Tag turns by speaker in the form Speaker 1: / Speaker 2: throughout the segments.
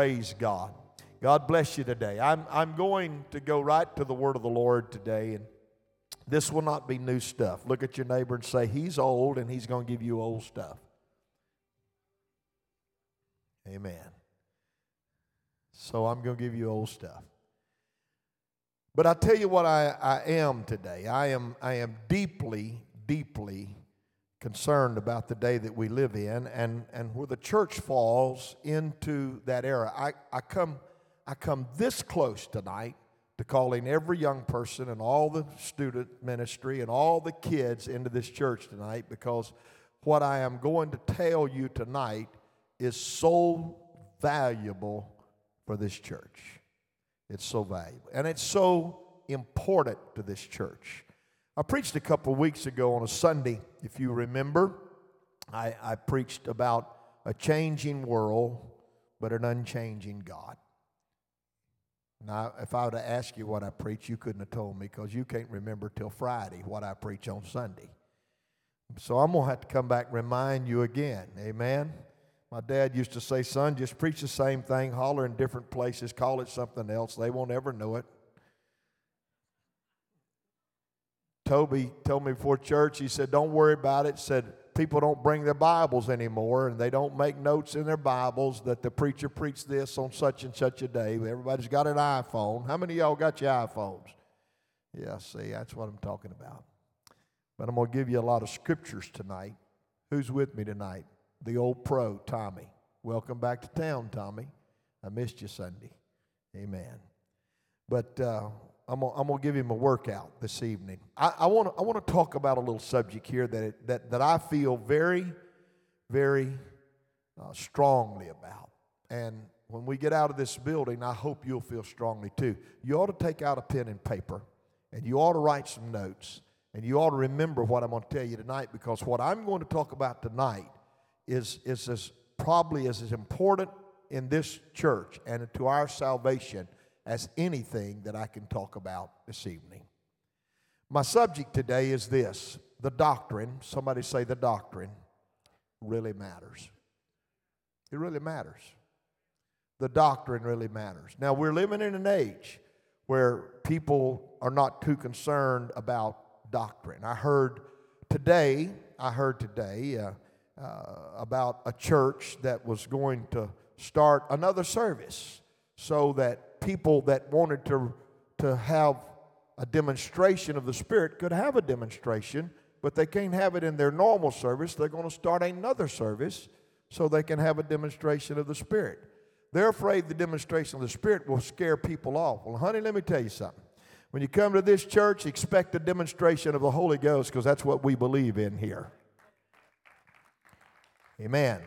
Speaker 1: Praise God. God bless you today. I'm, I'm going to go right to the word of the Lord today, and this will not be new stuff. Look at your neighbor and say, He's old, and He's going to give you old stuff. Amen. So I'm going to give you old stuff. But I tell you what I, I am today. I am, I am deeply, deeply concerned about the day that we live in and, and where the church falls into that era. I, I, come, I come this close tonight to calling every young person and all the student ministry and all the kids into this church tonight because what I am going to tell you tonight is so valuable for this church. It's so valuable. And it's so important to this church. I preached a couple weeks ago on a Sunday, if you remember. I, I preached about a changing world, but an unchanging God. Now, if I were to ask you what I preach, you couldn't have told me because you can't remember till Friday what I preach on Sunday. So I'm going to have to come back and remind you again. Amen. My dad used to say, son, just preach the same thing, holler in different places, call it something else. They won't ever know it. Toby told me before church, he said, Don't worry about it. Said, People don't bring their Bibles anymore and they don't make notes in their Bibles that the preacher preached this on such and such a day. Everybody's got an iPhone. How many of y'all got your iPhones? Yeah, see, that's what I'm talking about. But I'm going to give you a lot of scriptures tonight. Who's with me tonight? The old pro, Tommy. Welcome back to town, Tommy. I missed you Sunday. Amen. But uh, I'm gonna, I'm gonna give him a workout this evening. I, want I want to talk about a little subject here that it, that that I feel very, very uh, strongly about. And when we get out of this building, I hope you'll feel strongly too. You ought to take out a pen and paper, and you ought to write some notes, and you ought to remember what I'm going to tell you tonight because what I'm going to talk about tonight is is as probably as, as important in this church and to our salvation as anything that I can talk about this evening. My subject today is this the doctrine, somebody say the doctrine, really matters. It really matters. The doctrine really matters. Now, we're living in an age where people are not too concerned about doctrine. I heard today, I heard today uh, uh, about a church that was going to start another service so that people that wanted to, to have a demonstration of the Spirit could have a demonstration, but they can't have it in their normal service. They're going to start another service so they can have a demonstration of the Spirit. They're afraid the demonstration of the Spirit will scare people off. Well, honey, let me tell you something. When you come to this church, expect a demonstration of the Holy Ghost because that's what we believe in here. Amen.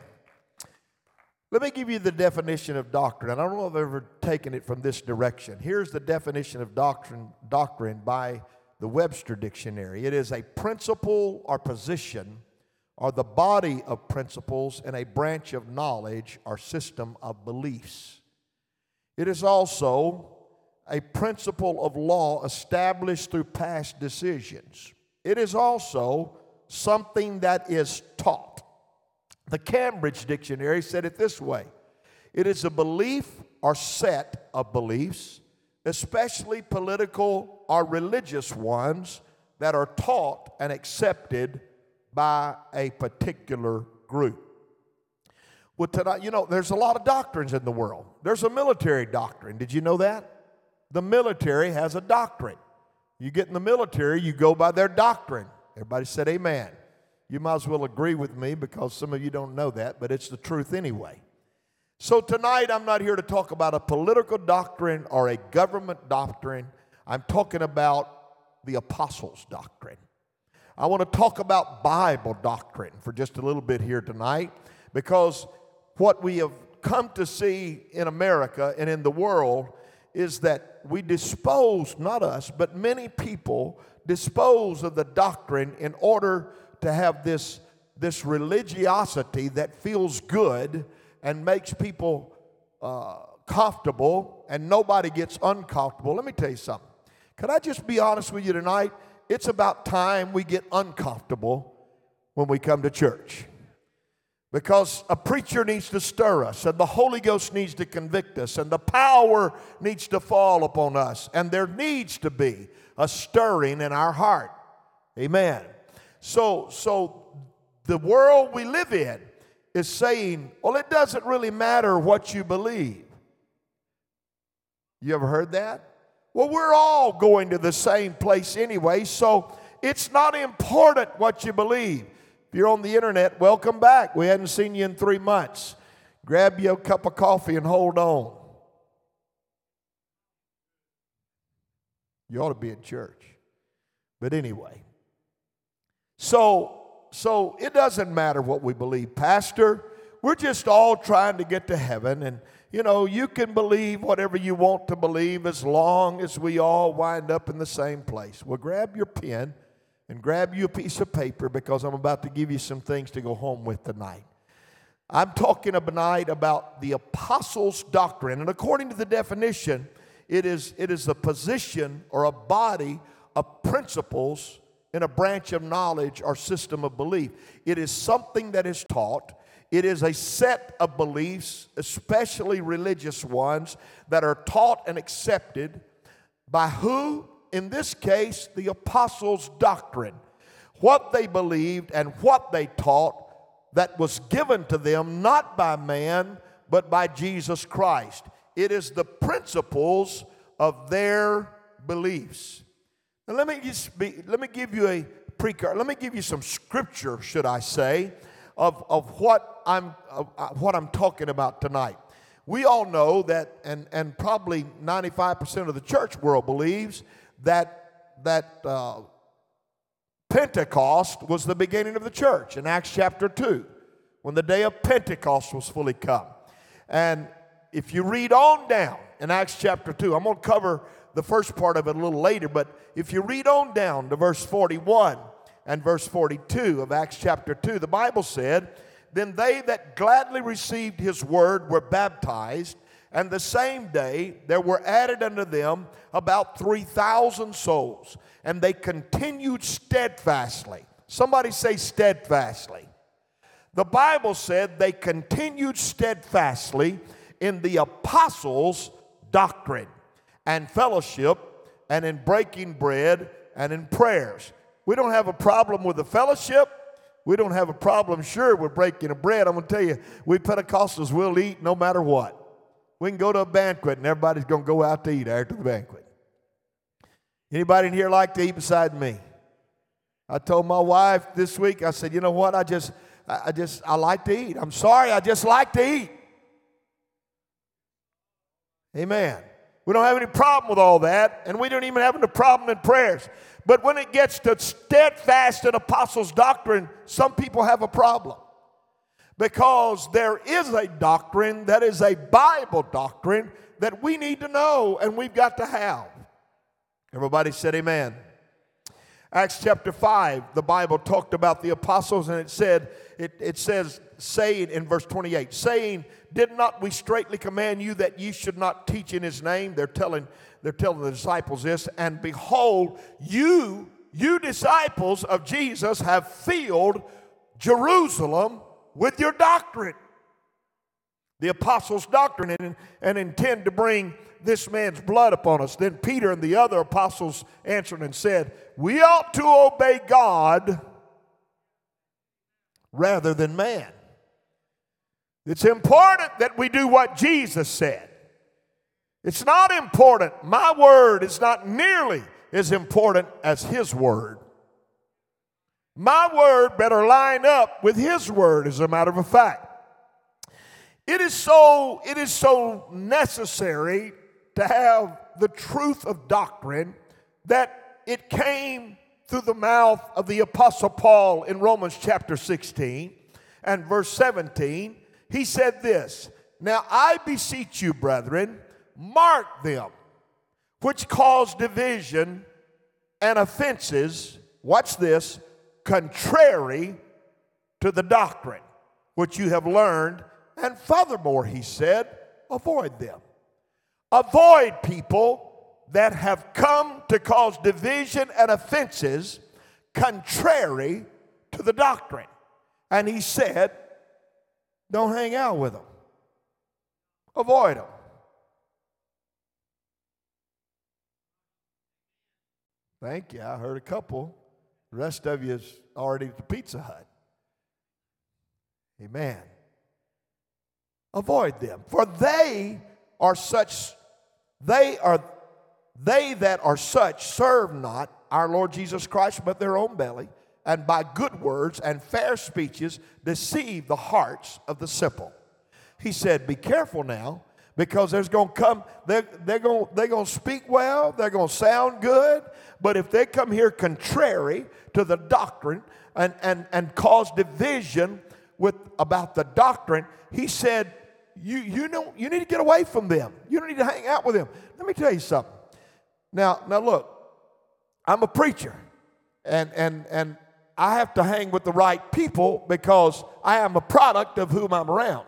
Speaker 1: Let me give you the definition of doctrine. I don't know if I've ever taken it from this direction. Here's the definition of doctrine, doctrine by the Webster Dictionary it is a principle or position or the body of principles in a branch of knowledge or system of beliefs. It is also a principle of law established through past decisions. It is also something that is taught. The Cambridge Dictionary said it this way it is a belief or set of beliefs, especially political or religious ones, that are taught and accepted by a particular group. Well, tonight, you know, there's a lot of doctrines in the world. There's a military doctrine. Did you know that? The military has a doctrine. You get in the military, you go by their doctrine. Everybody said amen. You might as well agree with me because some of you don't know that, but it's the truth anyway. So tonight, I'm not here to talk about a political doctrine or a government doctrine. I'm talking about the apostles' doctrine. I want to talk about Bible doctrine for just a little bit here tonight because what we have come to see in America and in the world is that we dispose, not us, but many people dispose of the doctrine in order to have this, this religiosity that feels good and makes people uh, comfortable and nobody gets uncomfortable. Let me tell you something. Could I just be honest with you tonight? It's about time we get uncomfortable when we come to church. Because a preacher needs to stir us, and the Holy Ghost needs to convict us, and the power needs to fall upon us, and there needs to be a stirring in our heart. Amen. So, so the world we live in is saying, well, it doesn't really matter what you believe. You ever heard that? Well, we're all going to the same place anyway, so it's not important what you believe. If you're on the internet, welcome back. We hadn't seen you in three months. Grab you a cup of coffee and hold on. You ought to be in church. But anyway, so so it doesn't matter what we believe, Pastor. We're just all trying to get to heaven, and you know you can believe whatever you want to believe as long as we all wind up in the same place. Well, grab your pen and grab you a piece of paper because I'm about to give you some things to go home with tonight. I'm talking tonight about the apostles' doctrine, and according to the definition, it is, it is a position or a body of principles in a branch of knowledge or system of belief. It is something that is taught. It is a set of beliefs, especially religious ones, that are taught and accepted by who? in this case, the apostles' doctrine, what they believed and what they taught that was given to them not by man, but by Jesus Christ. It is the principles of their beliefs. Now, let me just be, let me give you a precursor. Let me give you some scripture, should I say, of, of what I'm of, uh, what I'm talking about tonight. We all know that, and, and probably 95% of the church world believes that, that uh, Pentecost was the beginning of the church in Acts chapter 2, when the day of Pentecost was fully come. And if you read on down in Acts chapter 2, I'm going to cover the first part of it a little later, but if you read on down to verse 41 and verse 42 of Acts chapter 2, the Bible said, Then they that gladly received his word were baptized, and the same day there were added unto them about 3,000 souls, and they continued steadfastly. Somebody say steadfastly. The Bible said they continued steadfastly in the apostles' doctrine and fellowship and in breaking bread and in prayers. We don't have a problem with the fellowship. We don't have a problem, sure, with breaking of bread. I'm going to tell you, we Pentecostals will eat no matter what. We can go to a banquet and everybody's going to go out to eat after the banquet. Anybody in here like to eat beside me? I told my wife this week, I said, you know what? I just, I just, I like to eat. I'm sorry, I just like to eat. Amen. We don't have any problem with all that, and we don't even have any problem in prayers. But when it gets to steadfast in apostles' doctrine, some people have a problem because there is a doctrine that is a Bible doctrine that we need to know and we've got to have. Everybody said amen. Acts chapter 5, the Bible talked about the apostles and it said, it, it says, saying in verse 28, saying, Did not we straightly command you that ye should not teach in his name? They're telling, they're telling the disciples this, and behold, you, you disciples of Jesus, have filled Jerusalem with your doctrine. The apostles' doctrine and, and intend to bring this man's blood upon us. Then Peter and the other apostles answered and said, We ought to obey God rather than man. It's important that we do what Jesus said. It's not important. My word is not nearly as important as his word. My word better line up with his word, as a matter of fact. It is so, it is so necessary to have the truth of doctrine that it came through the mouth of the Apostle Paul in Romans chapter 16 and verse 17. He said this Now I beseech you, brethren, mark them which cause division and offenses. Watch this contrary to the doctrine which you have learned. And furthermore, he said, avoid them. Avoid people that have come to cause division and offenses contrary to the doctrine. And he said, Don't hang out with them. Avoid them. Thank you. I heard a couple. The rest of you is already at the Pizza Hut. Amen. Avoid them, for they are such, they are they that are such serve not our Lord Jesus Christ, but their own belly, and by good words and fair speeches deceive the hearts of the simple. He said, Be careful now, because there's going to come, they're, they're going they're to speak well, they're going to sound good, but if they come here contrary to the doctrine and, and, and cause division with, about the doctrine, he said, you, you, know, you need to get away from them. You don't need to hang out with them. Let me tell you something. Now, now look, I'm a preacher, and, and, and I have to hang with the right people because I am a product of whom I'm around.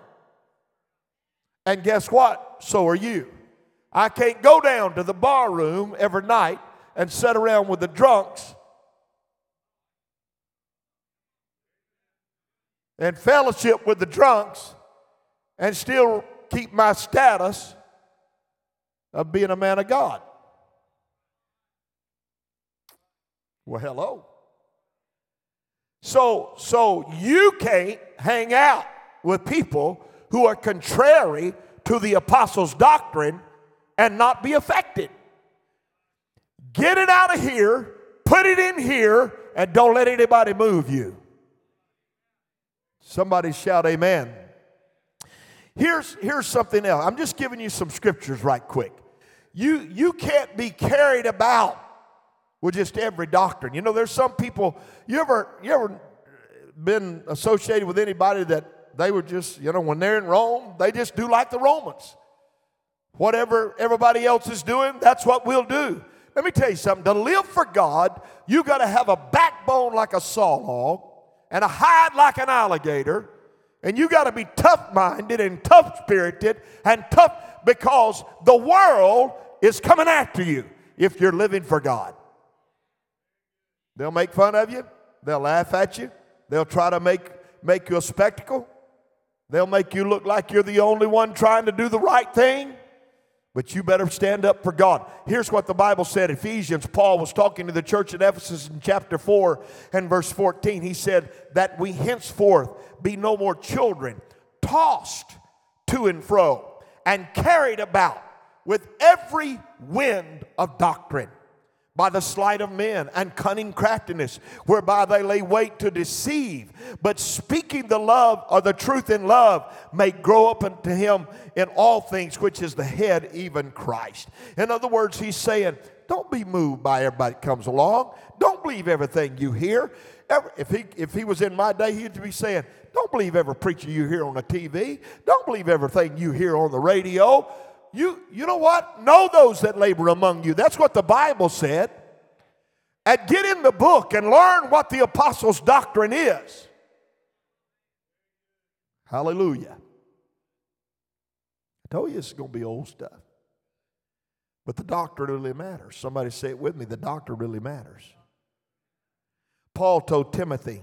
Speaker 1: And guess what? So are you. I can't go down to the bar room every night and sit around with the drunks and fellowship with the drunks and still keep my status of being a man of God. Well, hello. So, so you can't hang out with people who are contrary to the apostles' doctrine and not be affected. Get it out of here, put it in here, and don't let anybody move you. Somebody shout amen. Here's, here's something else. I'm just giving you some scriptures right quick. You, you can't be carried about with just every doctrine. You know, there's some people, you ever, you ever been associated with anybody that they were just, you know, when they're in Rome, they just do like the Romans. Whatever everybody else is doing, that's what we'll do. Let me tell you something. To live for God, you got to have a backbone like a saw log and a hide like an alligator. And you got to be tough minded and tough spirited and tough because the world is coming after you if you're living for God. They'll make fun of you, they'll laugh at you, they'll try to make, make you a spectacle, they'll make you look like you're the only one trying to do the right thing. But you better stand up for God. Here's what the Bible said Ephesians. Paul was talking to the church at Ephesus in chapter 4 and verse 14. He said, That we henceforth be no more children, tossed to and fro, and carried about with every wind of doctrine by the sleight of men and cunning craftiness, whereby they lay wait to deceive. But speaking the love or the truth in love may grow up unto him in all things, which is the head, even Christ. In other words, he's saying, don't be moved by everybody that comes along. Don't believe everything you hear. if, he, if he was in my day, he'd be saying, don't believe every preacher you hear on the TV. Don't believe everything you hear on the radio. You, you know what? Know those that labor among you. That's what the Bible said. And get in the book and learn what the apostles' doctrine is. Hallelujah. I told you it's going to be old stuff. But the doctrine really matters. Somebody say it with me the doctrine really matters. Paul told Timothy,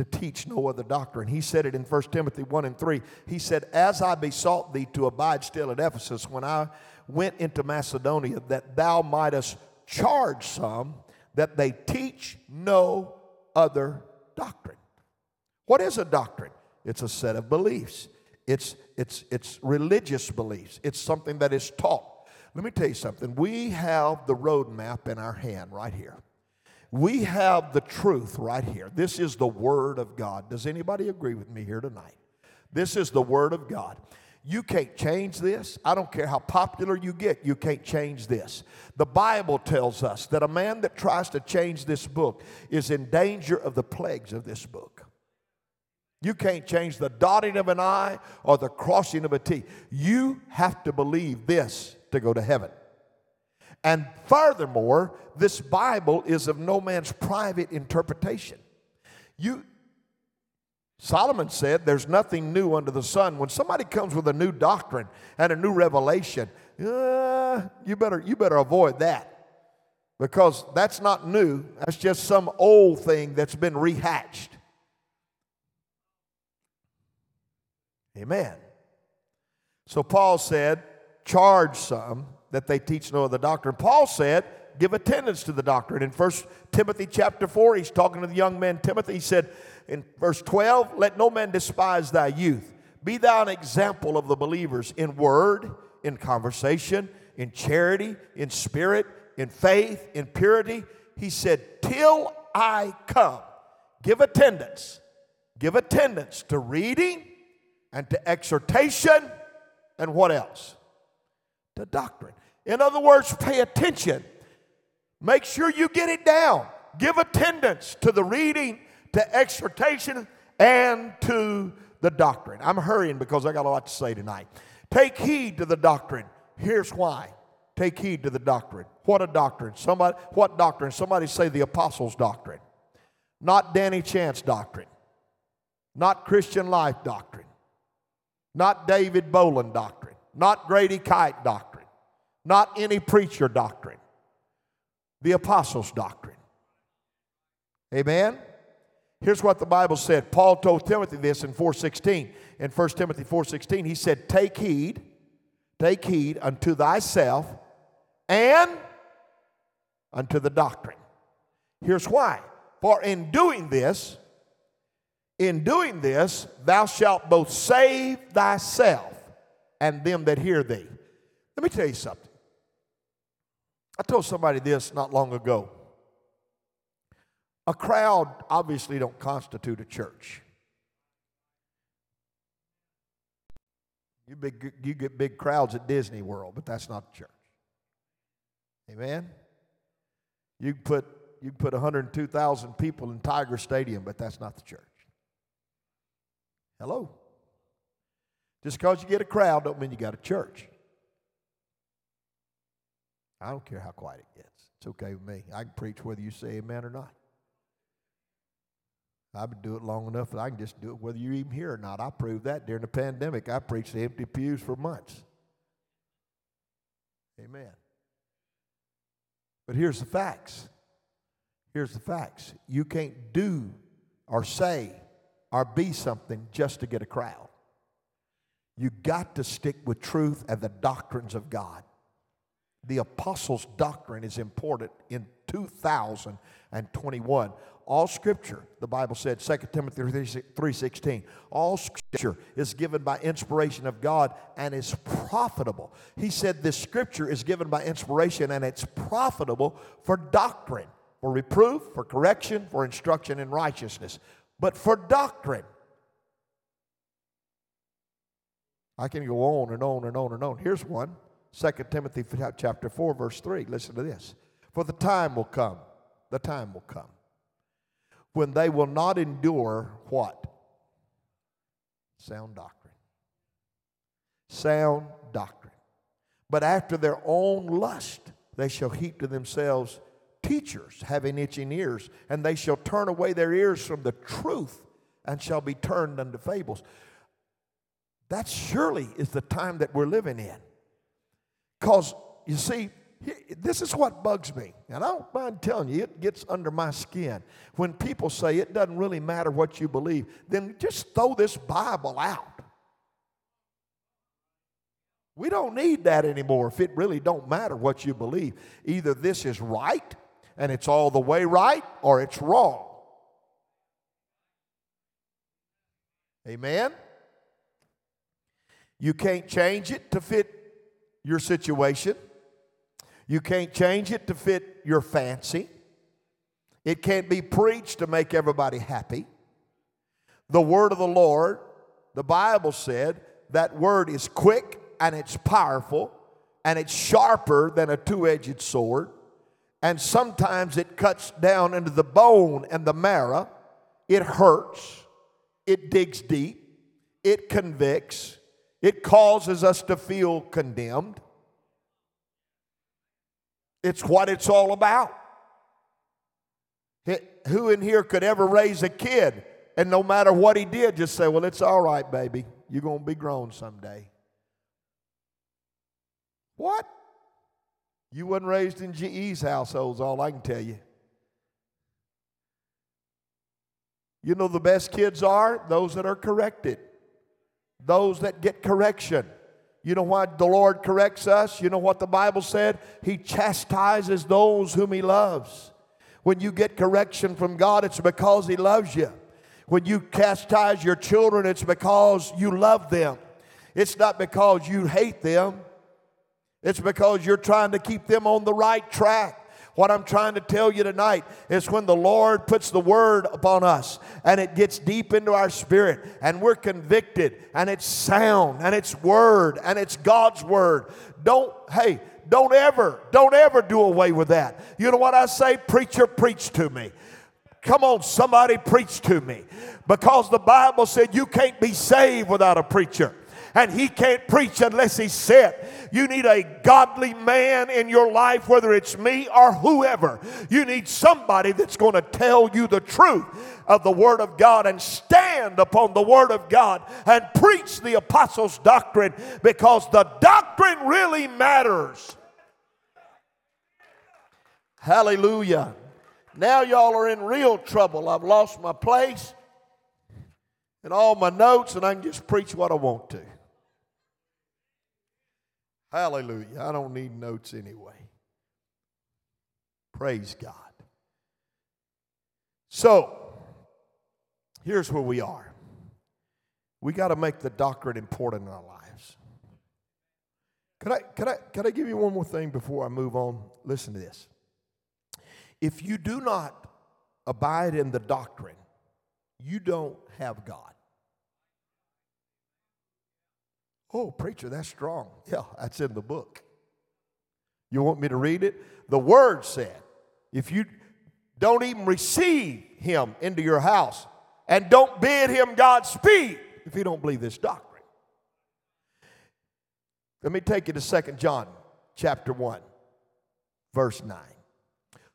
Speaker 1: to teach no other doctrine. He said it in 1 Timothy 1 and 3. He said, As I besought thee to abide still at Ephesus when I went into Macedonia, that thou mightest charge some that they teach no other doctrine. What is a doctrine? It's a set of beliefs. It's, it's, it's religious beliefs. It's something that is taught. Let me tell you something. We have the roadmap in our hand right here. We have the truth right here. This is the Word of God. Does anybody agree with me here tonight? This is the Word of God. You can't change this. I don't care how popular you get, you can't change this. The Bible tells us that a man that tries to change this book is in danger of the plagues of this book. You can't change the dotting of an I or the crossing of a T. You have to believe this to go to heaven. And furthermore, this Bible is of no man's private interpretation. You, Solomon said, There's nothing new under the sun. When somebody comes with a new doctrine and a new revelation, uh, you, better, you better avoid that because that's not new. That's just some old thing that's been rehatched. Amen. So Paul said, charge some that they teach no other doctrine. Paul said, give attendance to the doctrine. In 1 Timothy chapter 4, he's talking to the young man Timothy. He said in verse 12, Let no man despise thy youth. Be thou an example of the believers in word, in conversation, in charity, in spirit, in faith, in purity. He said, Till I come, give attendance. Give attendance to reading and to exhortation and what else? To doctrine. In other words, pay attention. Make sure you get it down. Give attendance to the reading, to exhortation, and to the doctrine. I'm hurrying because I got a lot to say tonight. Take heed to the doctrine. Here's why. Take heed to the doctrine. What a doctrine. Somebody what doctrine? Somebody say the apostles' doctrine. Not Danny Chance doctrine. Not Christian life doctrine. Not David Boland doctrine. Not Grady Kite doctrine. Not any preacher doctrine. The apostles' doctrine. Amen. Here's what the Bible said. Paul told Timothy this in 4:16. In 1 Timothy 4:16, he said, "Take heed, take heed unto thyself and unto the doctrine." Here's why. For in doing this, in doing this, thou shalt both save thyself and them that hear thee. Let me tell you something. I told somebody this not long ago. A crowd obviously don't constitute a church. You, big, you get big crowds at Disney World, but that's not the church. Amen? You can put, you put 102,000 people in Tiger Stadium, but that's not the church. Hello? Just because you get a crowd don't mean you got a church. I don't care how quiet it gets. It's okay with me. I can preach whether you say amen or not. I've been doing it long enough that I can just do it whether you're even here or not. I proved that during the pandemic. I preached the empty pews for months. Amen. But here's the facts. Here's the facts. You can't do or say or be something just to get a crowd. You got to stick with truth and the doctrines of God. The apostles' doctrine is important in 2021. All scripture, the Bible said, 2 Timothy 3.16, all scripture is given by inspiration of God and is profitable. He said this scripture is given by inspiration and it's profitable for doctrine, for reproof, for correction, for instruction in righteousness. But for doctrine, I can go on and on and on and on. Here's one 2 Timothy chapter 4, verse 3. Listen to this. For the time will come, the time will come when they will not endure what? Sound doctrine. Sound doctrine. But after their own lust, they shall heap to themselves teachers having itching ears, and they shall turn away their ears from the truth and shall be turned unto fables. That surely is the time that we're living in. Because, you see, this is what bugs me, and I don't mind telling you, it gets under my skin. When people say it doesn't really matter what you believe, then just throw this Bible out. We don't need that anymore if it really don't matter what you believe. Either this is right and it's all the way right or it's wrong. Amen? You can't change it to fit your situation. You can't change it to fit your fancy. It can't be preached to make everybody happy. The word of the Lord, the Bible said, that word is quick and it's powerful and it's sharper than a two edged sword. And sometimes it cuts down into the bone and the marrow. It hurts. It digs deep. It convicts. It causes us to feel condemned. It's what it's all about. Who in here could ever raise a kid and no matter what he did, just say, Well, it's all right, baby. You're going to be grown someday. What? You wasn't raised in GE's households, all I can tell you. You know the best kids are those that are corrected. Those that get correction. You know why the Lord corrects us? You know what the Bible said? He chastises those whom He loves. When you get correction from God, it's because He loves you. When you chastise your children, it's because you love them. It's not because you hate them, it's because you're trying to keep them on the right track. What I'm trying to tell you tonight is when the Lord puts the word upon us and it gets deep into our spirit and we're convicted and it's sound and it's word and it's God's word. Don't, hey, don't ever, don't ever do away with that. You know what I say? Preacher, preach to me. Come on, somebody preach to me. Because the Bible said you can't be saved without a preacher and he can't preach unless he's sent. You need a godly man in your life, whether it's me or whoever. You need somebody that's going to tell you the truth of the Word of God and stand upon the Word of God and preach the apostles' doctrine because the doctrine really matters. Hallelujah. Now y'all are in real trouble. I've lost my place and all my notes, and I can just preach what I want to. Hallelujah. I don't need notes anyway. Praise God. So, here's where we are. We got to make the doctrine important in our lives. Could I, could, I, could I give you one more thing before I move on? Listen to this. If you do not abide in the doctrine, you don't have God. Oh, preacher, that's strong. Yeah, that's in the book. You want me to read it? The word said, if you don't even receive him into your house and don't bid him Godspeed, if you don't believe this doctrine. Let me take you to Second John chapter 1, verse 9.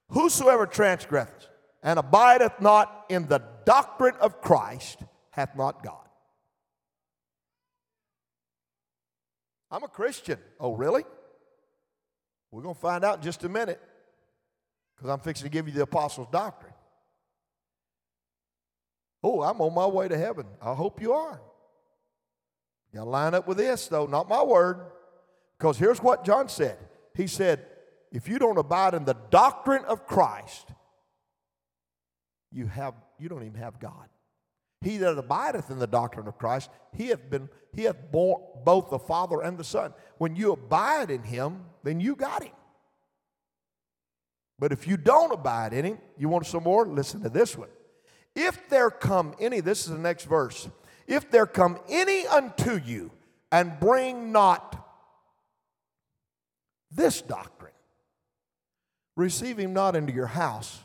Speaker 1: Whosoever transgresseth and abideth not in the doctrine of Christ hath not God. I'm a Christian. Oh, really? We're going to find out in just a minute because I'm fixing to give you the apostles' doctrine. Oh, I'm on my way to heaven. I hope you are. You got to line up with this, though, not my word. Because here's what John said He said, if you don't abide in the doctrine of Christ, you, have, you don't even have God. He that abideth in the doctrine of Christ, he hath been, he hath borne both the Father and the Son. When you abide in him, then you got him. But if you don't abide in him, you want some more? Listen to this one. If there come any, this is the next verse. If there come any unto you and bring not this doctrine, receive him not into your house,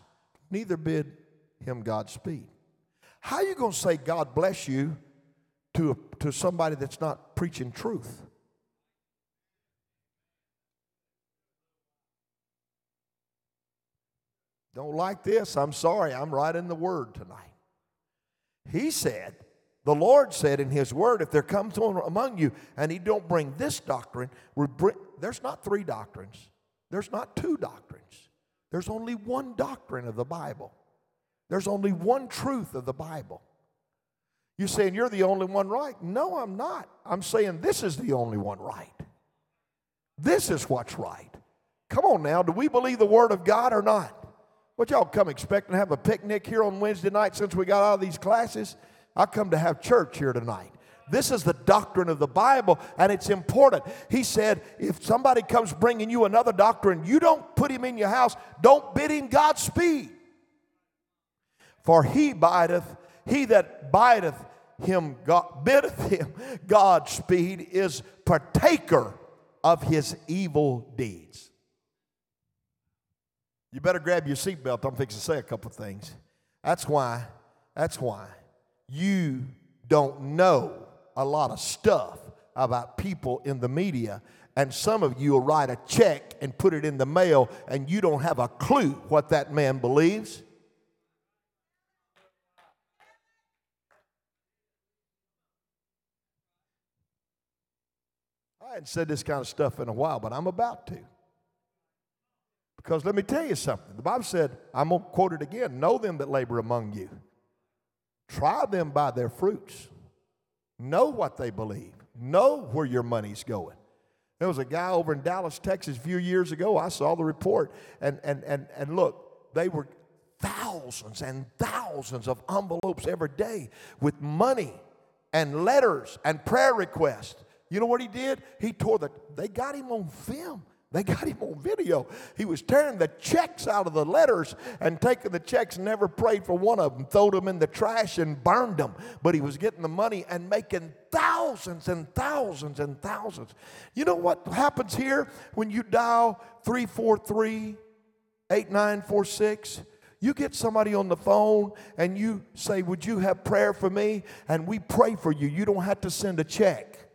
Speaker 1: neither bid him Godspeed. How are you going to say God bless you to, to somebody that's not preaching truth? Don't like this? I'm sorry. I'm right in the word tonight. He said, the Lord said in His Word, if there comes one among you and he don't bring this doctrine, there's not three doctrines. There's not two doctrines. There's only one doctrine of the Bible. There's only one truth of the Bible. You're saying you're the only one right. No, I'm not. I'm saying this is the only one right. This is what's right. Come on now, do we believe the Word of God or not? What y'all come expecting to have a picnic here on Wednesday night since we got out of these classes? I come to have church here tonight. This is the doctrine of the Bible, and it's important. He said, if somebody comes bringing you another doctrine, you don't put him in your house, don't bid him Godspeed. For he bideth, he that bideth him, God, biddeth him Godspeed, is partaker of his evil deeds. You better grab your seatbelt. I'm fixing to say a couple things. That's why, that's why you don't know a lot of stuff about people in the media. And some of you will write a check and put it in the mail, and you don't have a clue what that man believes. I hadn't said this kind of stuff in a while, but I'm about to. Because let me tell you something. The Bible said, I'm going to quote it again know them that labor among you, try them by their fruits. Know what they believe. Know where your money's going. There was a guy over in Dallas, Texas, a few years ago. I saw the report, and, and, and, and look, they were thousands and thousands of envelopes every day with money and letters and prayer requests. You know what he did? He tore the, they got him on film. They got him on video. He was tearing the checks out of the letters and taking the checks, never prayed for one of them, throwed them in the trash and burned them. But he was getting the money and making thousands and thousands and thousands. You know what happens here when you dial 343 8946? You get somebody on the phone and you say, Would you have prayer for me? And we pray for you. You don't have to send a check.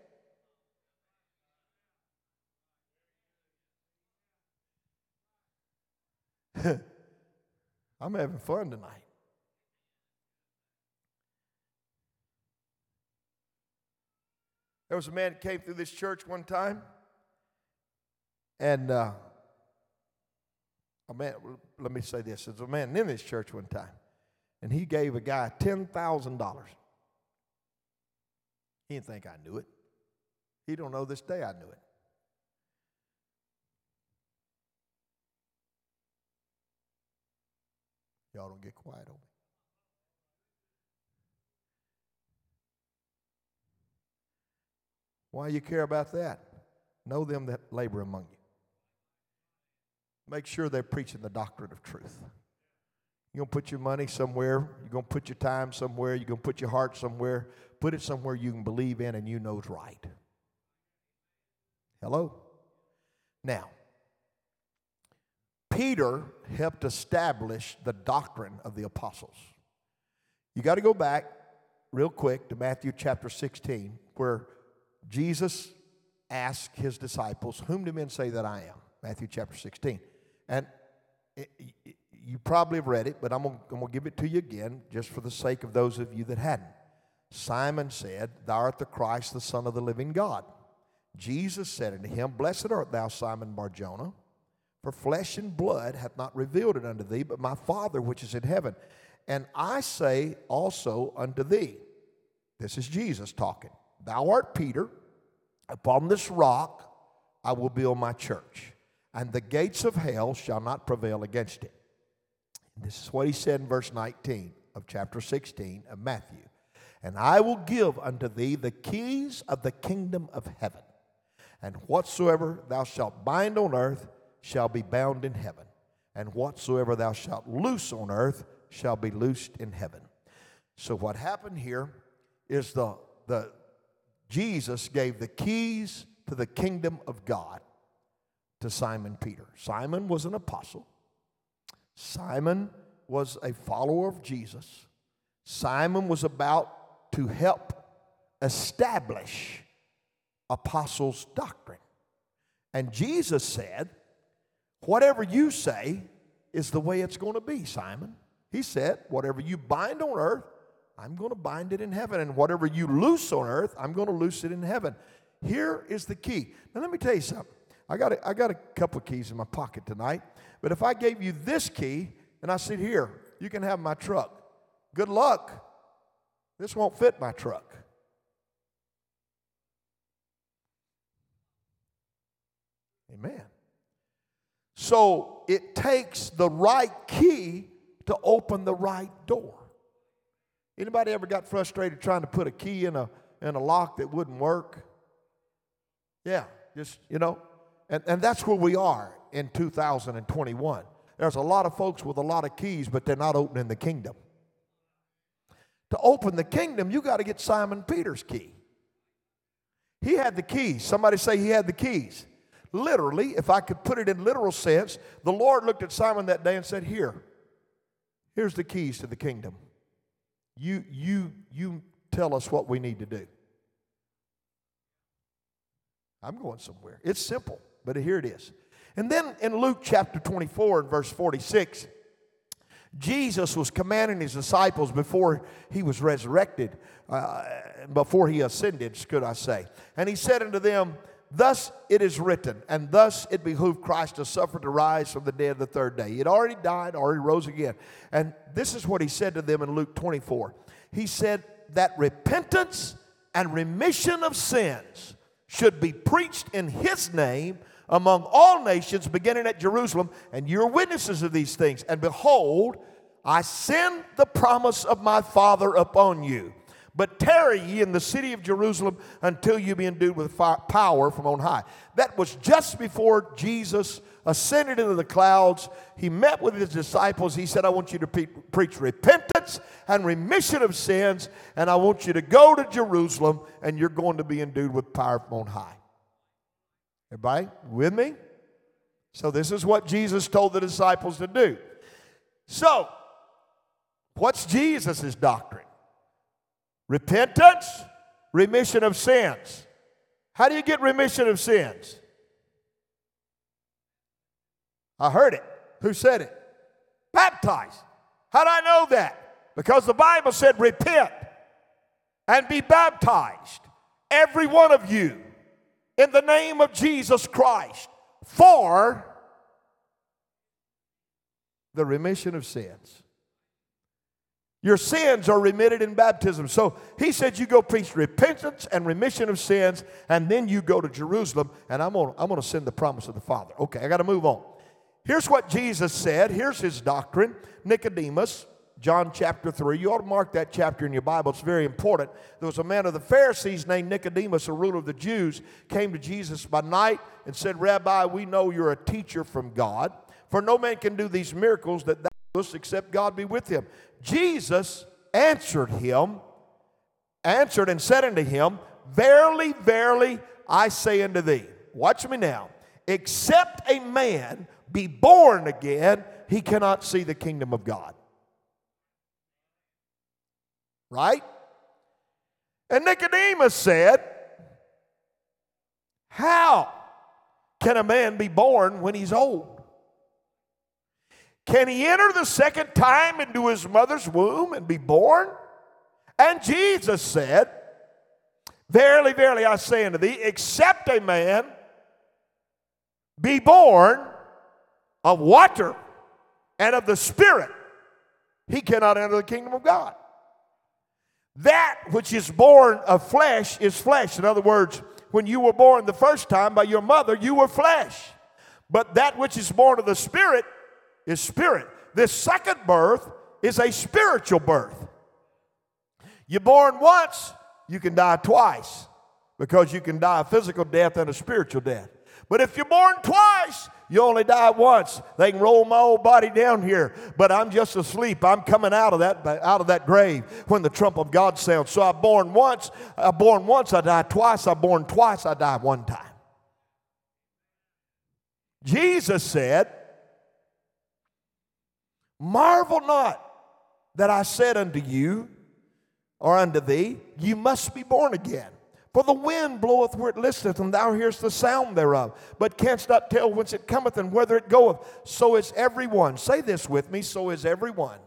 Speaker 1: I'm having fun tonight. There was a man that came through this church one time, and uh, a man, let me say this, there's a man in this church one time, and he gave a guy $10,000. He didn't think I knew it. He don't know this day I knew it. Y'all don't get quiet on me. Why you care about that? Know them that labor among you. Make sure they're preaching the doctrine of truth. You're going to put your money somewhere. You're going to put your time somewhere. You're going to put your heart somewhere. Put it somewhere you can believe in and you know it's right. Hello? Now, Peter helped establish the doctrine of the apostles. You got to go back real quick to Matthew chapter 16, where Jesus asked his disciples, Whom do men say that I am? Matthew chapter 16. And it, it, you probably have read it, but I'm going to give it to you again just for the sake of those of you that hadn't. Simon said, Thou art the Christ, the Son of the living God. Jesus said unto him, Blessed art thou, Simon Barjona. For flesh and blood hath not revealed it unto thee, but my Father which is in heaven. And I say also unto thee, this is Jesus talking, Thou art Peter, upon this rock I will build my church, and the gates of hell shall not prevail against it. This is what he said in verse 19 of chapter 16 of Matthew. And I will give unto thee the keys of the kingdom of heaven. And whatsoever thou shalt bind on earth shall be bound in heaven, and whatsoever thou shalt loose on earth shall be loosed in heaven. So what happened here is the, the Jesus gave the keys to the kingdom of God to Simon Peter. Simon was an apostle. Simon was a follower of Jesus. Simon was about to help establish apostles' doctrine. And Jesus said, Whatever you say is the way it's going to be, Simon. He said, Whatever you bind on earth, I'm going to bind it in heaven. And whatever you loose on earth, I'm going to loose it in heaven. Here is the key. Now, let me tell you something. I got, a, I got a couple of keys in my pocket tonight. But if I gave you this key and I said, Here, you can have my truck, good luck. This won't fit my truck. Amen. So it takes the right key to open the right door. Anybody ever got frustrated trying to put a key in a in a lock that wouldn't work? Yeah, just you know, and, and that's where we are in 2021. There's a lot of folks with a lot of keys, but they're not opening the kingdom. To open the kingdom, you got to get Simon Peter's key. He had the keys. Somebody say he had the keys literally, if I could put it in literal sense, the Lord looked at Simon that day and said, Here, here's the keys to the kingdom. You, you, you tell us what we need to do. I'm going somewhere. It's simple, but here it is. And then in Luke chapter 24 and verse 46, Jesus was commanding his disciples before he was resurrected, uh, before he ascended, could I say. And he said unto them, Thus it is written, and thus it behooved Christ to suffer to rise from the dead the third day. He had already died, already rose again. And this is what he said to them in Luke 24. He said that repentance and remission of sins should be preached in his name among all nations, beginning at Jerusalem, and you're witnesses of these things. And behold, I send the promise of my Father upon you. But tarry ye in the city of Jerusalem until you be endued with power from on high. That was just before Jesus ascended into the clouds. He met with his disciples. He said, I want you to pre- preach repentance and remission of sins, and I want you to go to Jerusalem, and you're going to be endued with power from on high. Everybody with me? So, this is what Jesus told the disciples to do. So, what's Jesus' doctrine? Repentance, remission of sins. How do you get remission of sins? I heard it. Who said it? Baptized. How do I know that? Because the Bible said, repent and be baptized, every one of you, in the name of Jesus Christ, for the remission of sins. Your sins are remitted in baptism. So he said, You go preach repentance and remission of sins, and then you go to Jerusalem, and I'm going I'm to send the promise of the Father. Okay, I got to move on. Here's what Jesus said. Here's his doctrine. Nicodemus, John chapter 3. You ought to mark that chapter in your Bible. It's very important. There was a man of the Pharisees named Nicodemus, a ruler of the Jews, came to Jesus by night and said, Rabbi, we know you're a teacher from God, for no man can do these miracles that except God be with him. Jesus answered him, answered and said unto him, Verily, verily, I say unto thee, watch me now, except a man be born again, he cannot see the kingdom of God. Right? And Nicodemus said, How can a man be born when he's old? Can he enter the second time into his mother's womb and be born? And Jesus said, Verily, verily, I say unto thee, except a man be born of water and of the Spirit, he cannot enter the kingdom of God. That which is born of flesh is flesh. In other words, when you were born the first time by your mother, you were flesh. But that which is born of the Spirit is spirit. This second birth is a spiritual birth. You're born once, you can die twice because you can die a physical death and a spiritual death. But if you're born twice, you only die once. They can roll my old body down here, but I'm just asleep. I'm coming out of that out of that grave when the trump of God sounds. So I'm born once. I'm born once. I die twice. I'm born twice. I die one time. Jesus said, "Marvel not that I said unto you, or unto thee, you must be born again." For the wind bloweth where it listeth, and thou hearest the sound thereof, but canst not tell whence it cometh and whither it goeth. So is everyone. Say this with me so is everyone.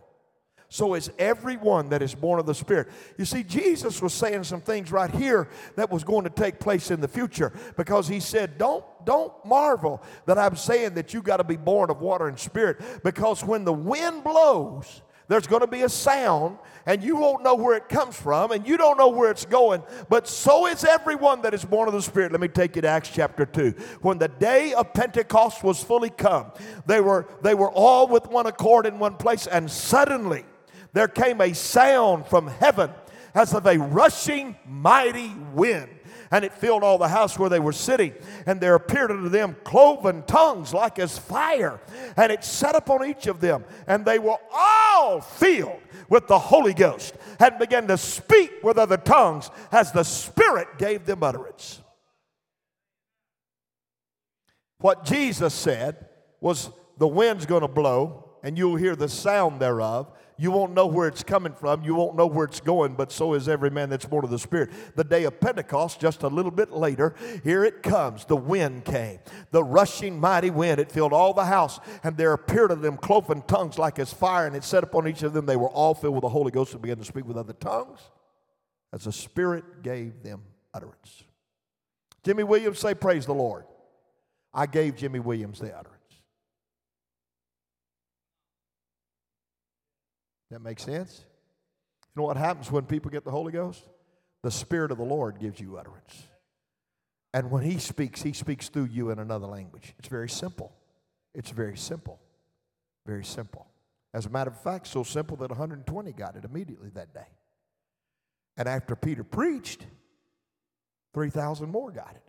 Speaker 1: So is everyone that is born of the Spirit. You see, Jesus was saying some things right here that was going to take place in the future because he said, Don't, don't marvel that I'm saying that you got to be born of water and spirit because when the wind blows, there's going to be a sound, and you won't know where it comes from, and you don't know where it's going, but so is everyone that is born of the Spirit. Let me take you to Acts chapter 2. When the day of Pentecost was fully come, they were, they were all with one accord in one place, and suddenly there came a sound from heaven as of a rushing mighty wind and it filled all the house where they were sitting. And there appeared unto them cloven tongues like as fire, and it set upon each of them. And they were all filled with the Holy Ghost and began to speak with other tongues as the Spirit gave them utterance. What Jesus said was the wind's going to blow, and you'll hear the sound thereof, you won't know where it's coming from. You won't know where it's going, but so is every man that's born of the Spirit. The day of Pentecost, just a little bit later, here it comes. The wind came, the rushing mighty wind. It filled all the house, and there appeared to them cloven tongues like as fire, and it set upon each of them. They were all filled with the Holy Ghost and began to speak with other tongues as the Spirit gave them utterance. Jimmy Williams say, Praise the Lord. I gave Jimmy Williams the utterance. That makes sense? You know what happens when people get the Holy Ghost? the Spirit of the Lord gives you utterance. And when He speaks, He speaks through you in another language. It's very simple. It's very simple. Very simple. As a matter of fact, so simple that 120 got it immediately that day. And after Peter preached, 3,000 more got it.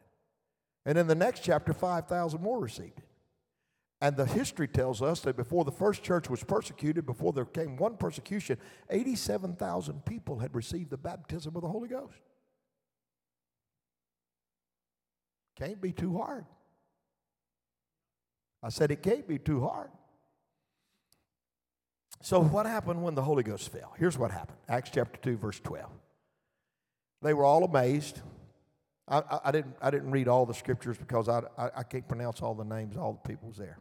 Speaker 1: And in the next chapter, 5,000 more received it. And the history tells us that before the first church was persecuted, before there came one persecution, 87,000 people had received the baptism of the Holy Ghost. Can't be too hard. I said it can't be too hard. So, what happened when the Holy Ghost fell? Here's what happened Acts chapter 2, verse 12. They were all amazed. I, I, I didn't, I didn't read all the scriptures because I, I, I can't pronounce all the names, all the people's there.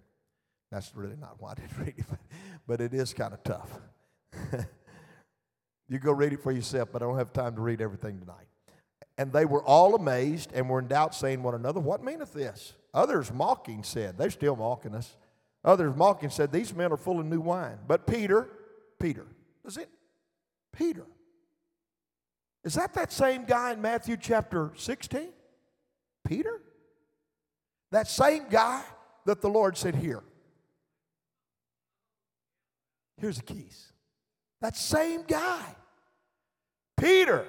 Speaker 1: That's really not why I didn't read it, but it is kind of tough. you go read it for yourself, but I don't have time to read everything tonight. And they were all amazed and were in doubt, saying one another, What meaneth this? Others mocking said, They're still mocking us. Others mocking said, These men are full of new wine. But Peter, Peter, is it? Peter. Is that that same guy in Matthew chapter 16? Peter? That same guy that the Lord said, Here, Here's the keys. That same guy, Peter,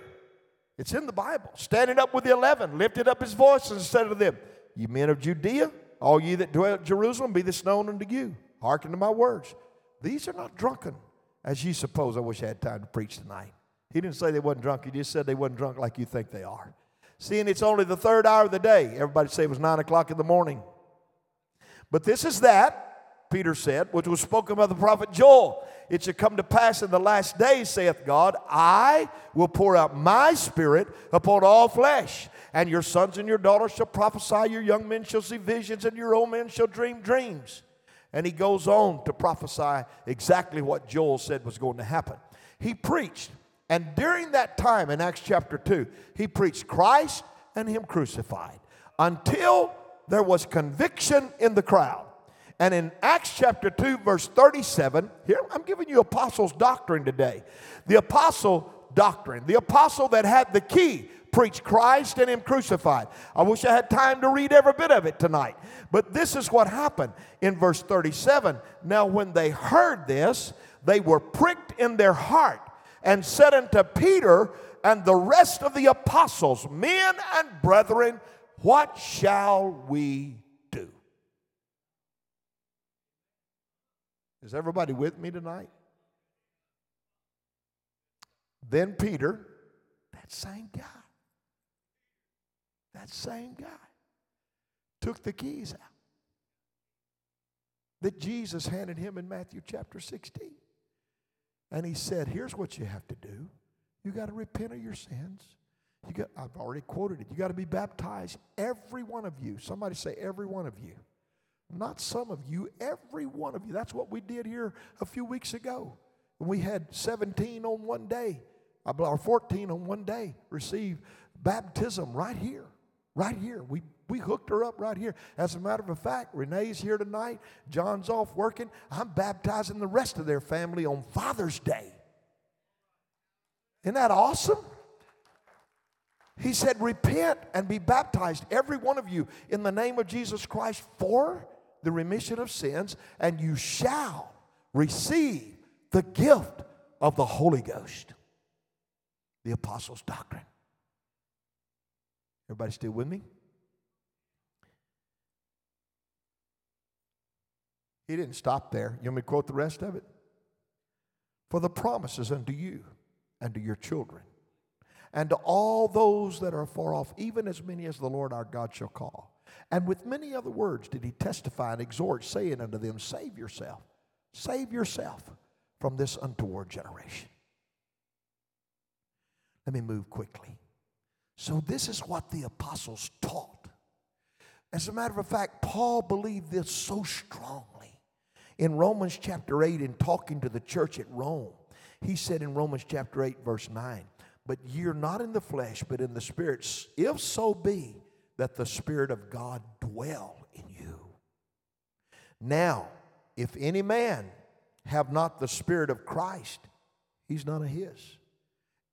Speaker 1: it's in the Bible, standing up with the eleven, lifted up his voice and said to them, You men of Judea, all ye that dwell at Jerusalem, be this known unto you. Hearken to my words. These are not drunken, as ye suppose. I wish I had time to preach tonight. He didn't say they wasn't drunk, he just said they wasn't drunk like you think they are. Seeing it's only the third hour of the day. Everybody say it was nine o'clock in the morning. But this is that Peter said, which was spoken by the prophet Joel. It shall come to pass in the last days, saith God, I will pour out my spirit upon all flesh. And your sons and your daughters shall prophesy, your young men shall see visions, and your old men shall dream dreams. And he goes on to prophesy exactly what Joel said was going to happen. He preached, and during that time in Acts chapter 2, he preached Christ and Him crucified until there was conviction in the crowd. And in Acts chapter 2, verse 37, here I'm giving you apostles' doctrine today. The apostle doctrine, the apostle that had the key, preached Christ and Him crucified. I wish I had time to read every bit of it tonight. But this is what happened in verse 37. Now, when they heard this, they were pricked in their heart and said unto Peter and the rest of the apostles, Men and brethren, what shall we Is everybody with me tonight? Then Peter, that same guy, that same guy, took the keys out that Jesus handed him in Matthew chapter 16. And he said, Here's what you have to do. You got to repent of your sins. You got, I've already quoted it. You got to be baptized, every one of you. Somebody say, every one of you. Not some of you, every one of you. That's what we did here a few weeks ago. We had 17 on one day, uh, or 14 on one day, receive baptism right here. Right here. We, we hooked her up right here. As a matter of fact, Renee's here tonight. John's off working. I'm baptizing the rest of their family on Father's Day. Isn't that awesome? He said, Repent and be baptized, every one of you, in the name of Jesus Christ for the remission of sins, and you shall receive the gift of the Holy Ghost. The apostles' doctrine. Everybody still with me? He didn't stop there. You want me to quote the rest of it? For the promises unto you and to your children, and to all those that are far off, even as many as the Lord our God shall call. And with many other words did he testify and exhort, saying unto them, Save yourself, save yourself from this untoward generation. Let me move quickly. So, this is what the apostles taught. As a matter of fact, Paul believed this so strongly. In Romans chapter 8, in talking to the church at Rome, he said in Romans chapter 8, verse 9, But you're not in the flesh, but in the spirit, if so be that the Spirit of God dwell in you. Now, if any man have not the Spirit of Christ, he's none of his.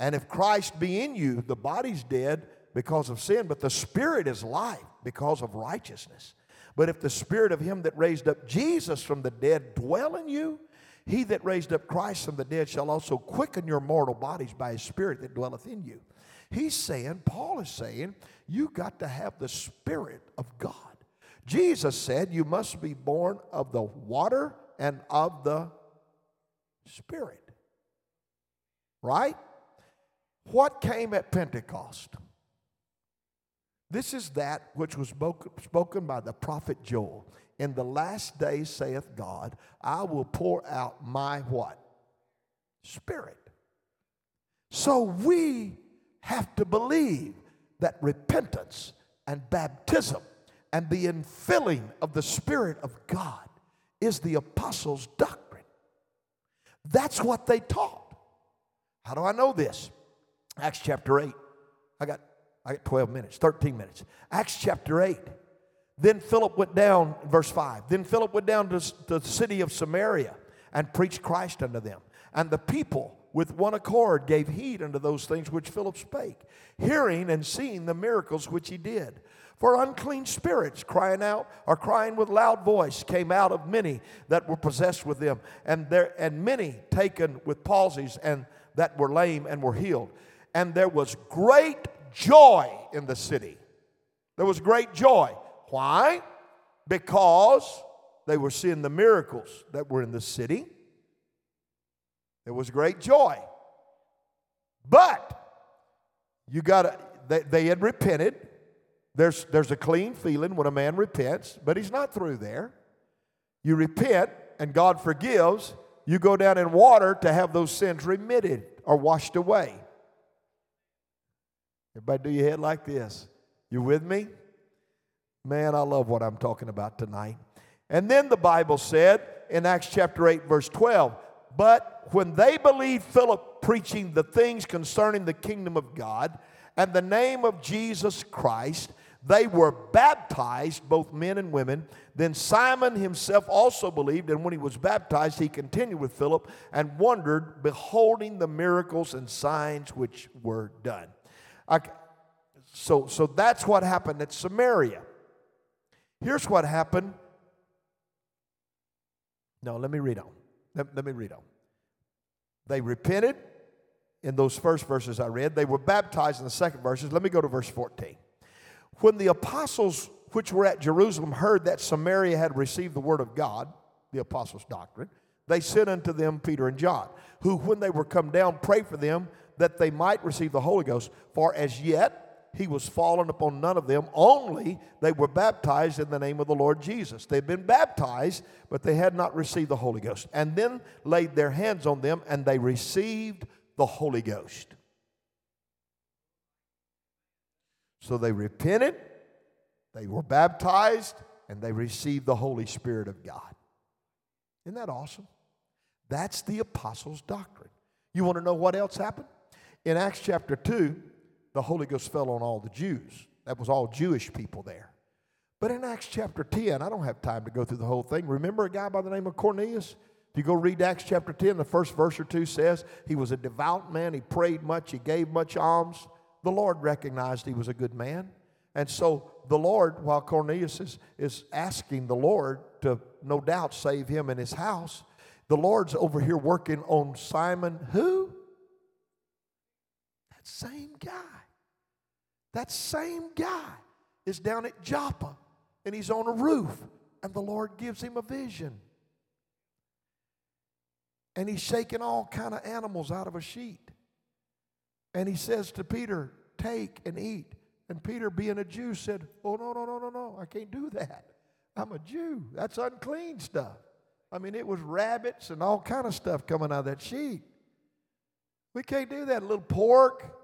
Speaker 1: And if Christ be in you, the body's dead because of sin, but the spirit is life because of righteousness. But if the spirit of him that raised up Jesus from the dead dwell in you, he that raised up Christ from the dead shall also quicken your mortal bodies by his spirit that dwelleth in you. He's saying, Paul is saying, you got to have the spirit of God. Jesus said, you must be born of the water and of the spirit. Right? What came at Pentecost? This is that which was spoken by the prophet Joel. In the last days, saith God, I will pour out my what? Spirit. So we have to believe that repentance and baptism and the infilling of the Spirit of God is the apostles' doctrine. That's what they taught. How do I know this? Acts chapter 8. I got, I got 12 minutes, 13 minutes. Acts chapter 8. Then Philip went down, verse 5. Then Philip went down to, to the city of Samaria and preached Christ unto them. And the people with one accord gave heed unto those things which Philip spake, hearing and seeing the miracles which he did. For unclean spirits crying out or crying with loud voice came out of many that were possessed with them, and there and many taken with palsies and that were lame and were healed. And there was great joy in the city. There was great joy. Why? Because they were seeing the miracles that were in the city. There was great joy. But you got to, they, they had repented. There's, there's a clean feeling when a man repents, but he's not through there. You repent and God forgives. You go down in water to have those sins remitted or washed away. Everybody do your head like this. You with me? Man, I love what I'm talking about tonight. And then the Bible said in Acts chapter 8, verse 12, but when they believed Philip preaching the things concerning the kingdom of God and the name of Jesus Christ, they were baptized, both men and women. Then Simon himself also believed, and when he was baptized, he continued with Philip and wondered, beholding the miracles and signs which were done. so, so that's what happened at Samaria. Here's what happened. No, let me read on. Let, let me read on. They repented in those first verses I read. They were baptized in the second verses. Let me go to verse 14. When the apostles which were at Jerusalem heard that Samaria had received the word of God, the apostles' doctrine, they sent unto them Peter and John, who, when they were come down, prayed for them that they might receive the Holy Ghost. For as yet he was fallen upon none of them, only they were baptized in the name of the Lord Jesus. They'd been baptized, but they had not received the Holy Ghost. And then laid their hands on them, and they received the Holy Ghost. So they repented, they were baptized, and they received the Holy Spirit of God. Isn't that awesome? That's the apostles' doctrine. You want to know what else happened? In Acts chapter 2, the Holy Ghost fell on all the Jews. That was all Jewish people there. But in Acts chapter 10, I don't have time to go through the whole thing. Remember a guy by the name of Cornelius? If you go read Acts chapter 10, the first verse or two says he was a devout man, he prayed much, he gave much alms. The Lord recognized he was a good man. And so the Lord, while Cornelius is, is asking the Lord to no doubt save him and his house, the Lord's over here working on Simon, who? That same guy. That same guy is down at Joppa and he's on a roof and the Lord gives him a vision. And he's shaking all kind of animals out of a sheet. And he says to Peter, "Take and eat." And Peter, being a Jew, said, "Oh no, no, no, no, no! I can't do that. I'm a Jew. That's unclean stuff." I mean, it was rabbits and all kind of stuff coming out of that sheet. We can't do that. A little pork,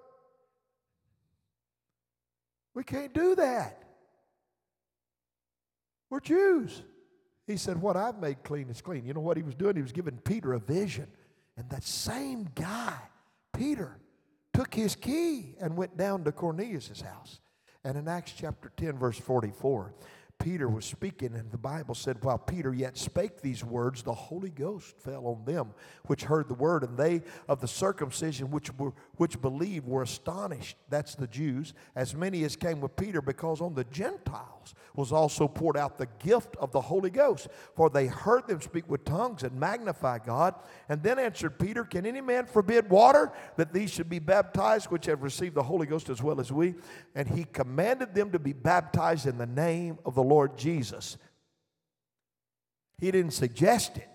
Speaker 1: we can't do that. We're Jews. He said, What I've made clean is clean. You know what he was doing? He was giving Peter a vision. And that same guy, Peter, took his key and went down to Cornelius' house. And in Acts chapter 10, verse 44, Peter was speaking, and the Bible said, While Peter yet spake these words, the Holy Ghost fell on them which heard the word, and they of the circumcision which were which believed were astonished. That's the Jews, as many as came with Peter, because on the Gentiles was also poured out the gift of the Holy Ghost. For they heard them speak with tongues and magnify God. And then answered Peter, Can any man forbid water that these should be baptized, which have received the Holy Ghost as well as we? And he commanded them to be baptized in the name of the Lord Jesus. He didn't suggest it.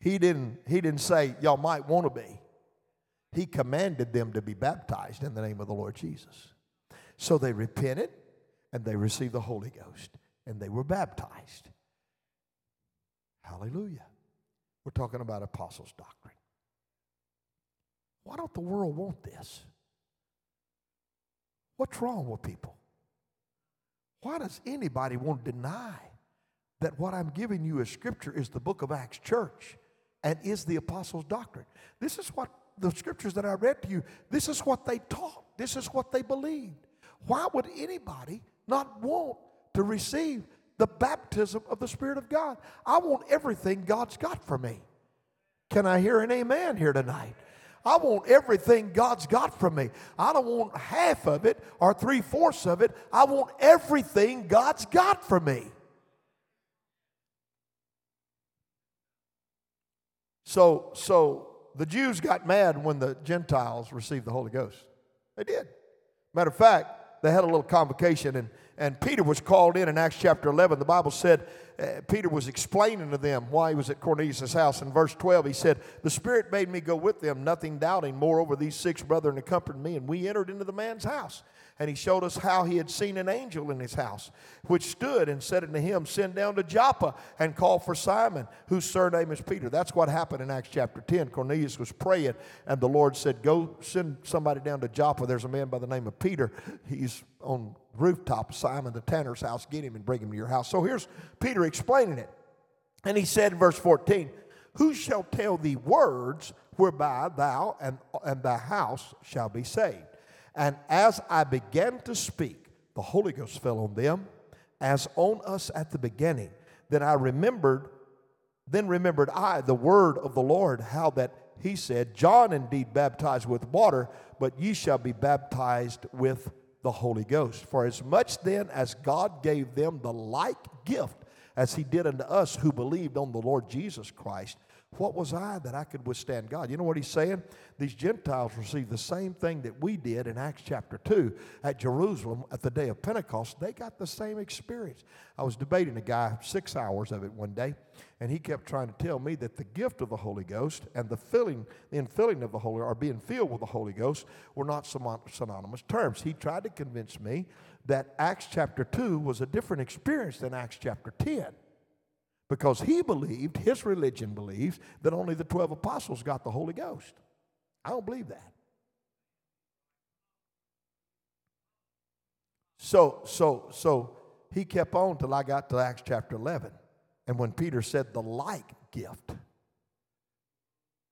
Speaker 1: He didn't, he didn't say, y'all might want to be. He commanded them to be baptized in the name of the Lord Jesus. So they repented and they received the Holy Ghost and they were baptized. Hallelujah. We're talking about apostles' doctrine. Why don't the world want this? What's wrong with people? Why does anybody want to deny that what I'm giving you as scripture is the book of Acts church and is the apostles' doctrine? This is what the scriptures that I read to you, this is what they taught, this is what they believed. Why would anybody not want to receive the baptism of the Spirit of God? I want everything God's got for me. Can I hear an amen here tonight? I want everything God's got for me. I don't want half of it or three fourths of it. I want everything God's got for me. So, so the Jews got mad when the Gentiles received the Holy Ghost. They did. Matter of fact, they had a little convocation, and, and Peter was called in in Acts chapter 11. The Bible said uh, Peter was explaining to them why he was at Cornelius' house. In verse 12, he said, The Spirit made me go with them, nothing doubting. Moreover, these six brethren accompanied me, and we entered into the man's house. And he showed us how he had seen an angel in his house, which stood and said unto him, Send down to Joppa and call for Simon, whose surname is Peter. That's what happened in Acts chapter 10. Cornelius was praying, and the Lord said, Go send somebody down to Joppa. There's a man by the name of Peter. He's on rooftop Simon the tanner's house. Get him and bring him to your house. So here's Peter explaining it. And he said in verse 14, Who shall tell thee words whereby thou and, and thy house shall be saved? And as I began to speak, the Holy Ghost fell on them as on us at the beginning. Then I remembered, then remembered I the word of the Lord, how that he said, John indeed baptized with water, but ye shall be baptized with the Holy Ghost. For as much then as God gave them the like gift as he did unto us who believed on the Lord Jesus Christ, what was I that I could withstand God? You know what he's saying? These Gentiles received the same thing that we did in Acts chapter 2 at Jerusalem at the day of Pentecost. They got the same experience. I was debating a guy six hours of it one day, and he kept trying to tell me that the gift of the Holy Ghost and the filling, the infilling of the Holy, or being filled with the Holy Ghost, were not synonymous terms. He tried to convince me that Acts chapter 2 was a different experience than Acts chapter 10 because he believed, his religion believes, that only the 12 apostles got the Holy Ghost. I don't believe that. So, so, so he kept on till I got to Acts chapter 11. And when Peter said the like gift,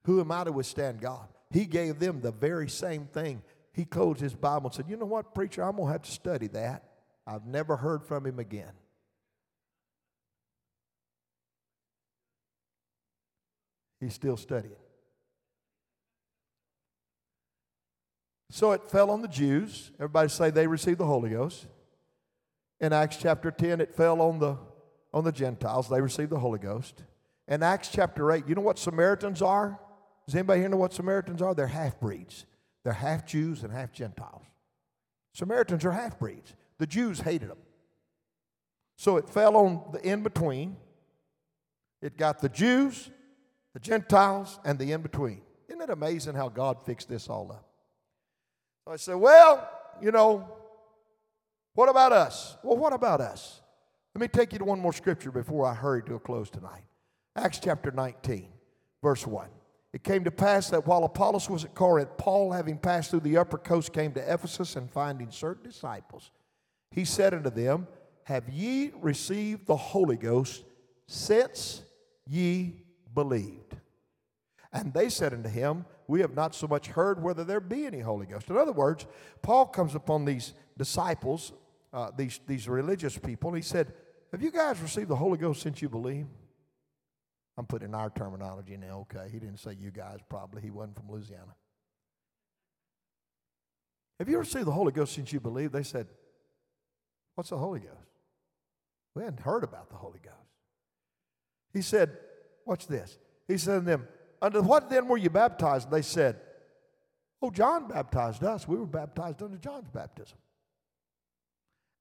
Speaker 1: who am I to withstand God? He gave them the very same thing. He closed his Bible and said, You know what, preacher, I'm going to have to study that. I've never heard from him again. He's still studying. So it fell on the Jews. Everybody say they received the Holy Ghost. In Acts chapter 10, it fell on the, on the Gentiles. They received the Holy Ghost. In Acts chapter 8, you know what Samaritans are? Does anybody here know what Samaritans are? They're half breeds. They're half Jews and half Gentiles. Samaritans are half breeds. The Jews hated them. So it fell on the in between. It got the Jews the Gentiles, and the in between. Isn't it amazing how God fixed this all up? So I said, Well, you know, what about us? Well, what about us? Let me take you to one more scripture before I hurry to a close tonight. Acts chapter 19, verse 1. It came to pass that while Apollos was at Corinth, Paul, having passed through the upper coast, came to Ephesus and finding certain disciples, he said unto them, Have ye received the Holy Ghost since ye believed. And they said unto him, We have not so much heard whether there be any Holy Ghost. In other words, Paul comes upon these disciples uh, these, these religious people. He said, Have you guys received the Holy Ghost since you believe? I'm putting our terminology now, okay? He didn't say you guys, probably. He wasn't from Louisiana. Have you received the Holy Ghost since you believe? They said, What's the Holy Ghost? We hadn't heard about the Holy Ghost. He said, Watch this. He said to them, Under what then were you baptized? They said, Oh, John baptized us. We were baptized under John's baptism.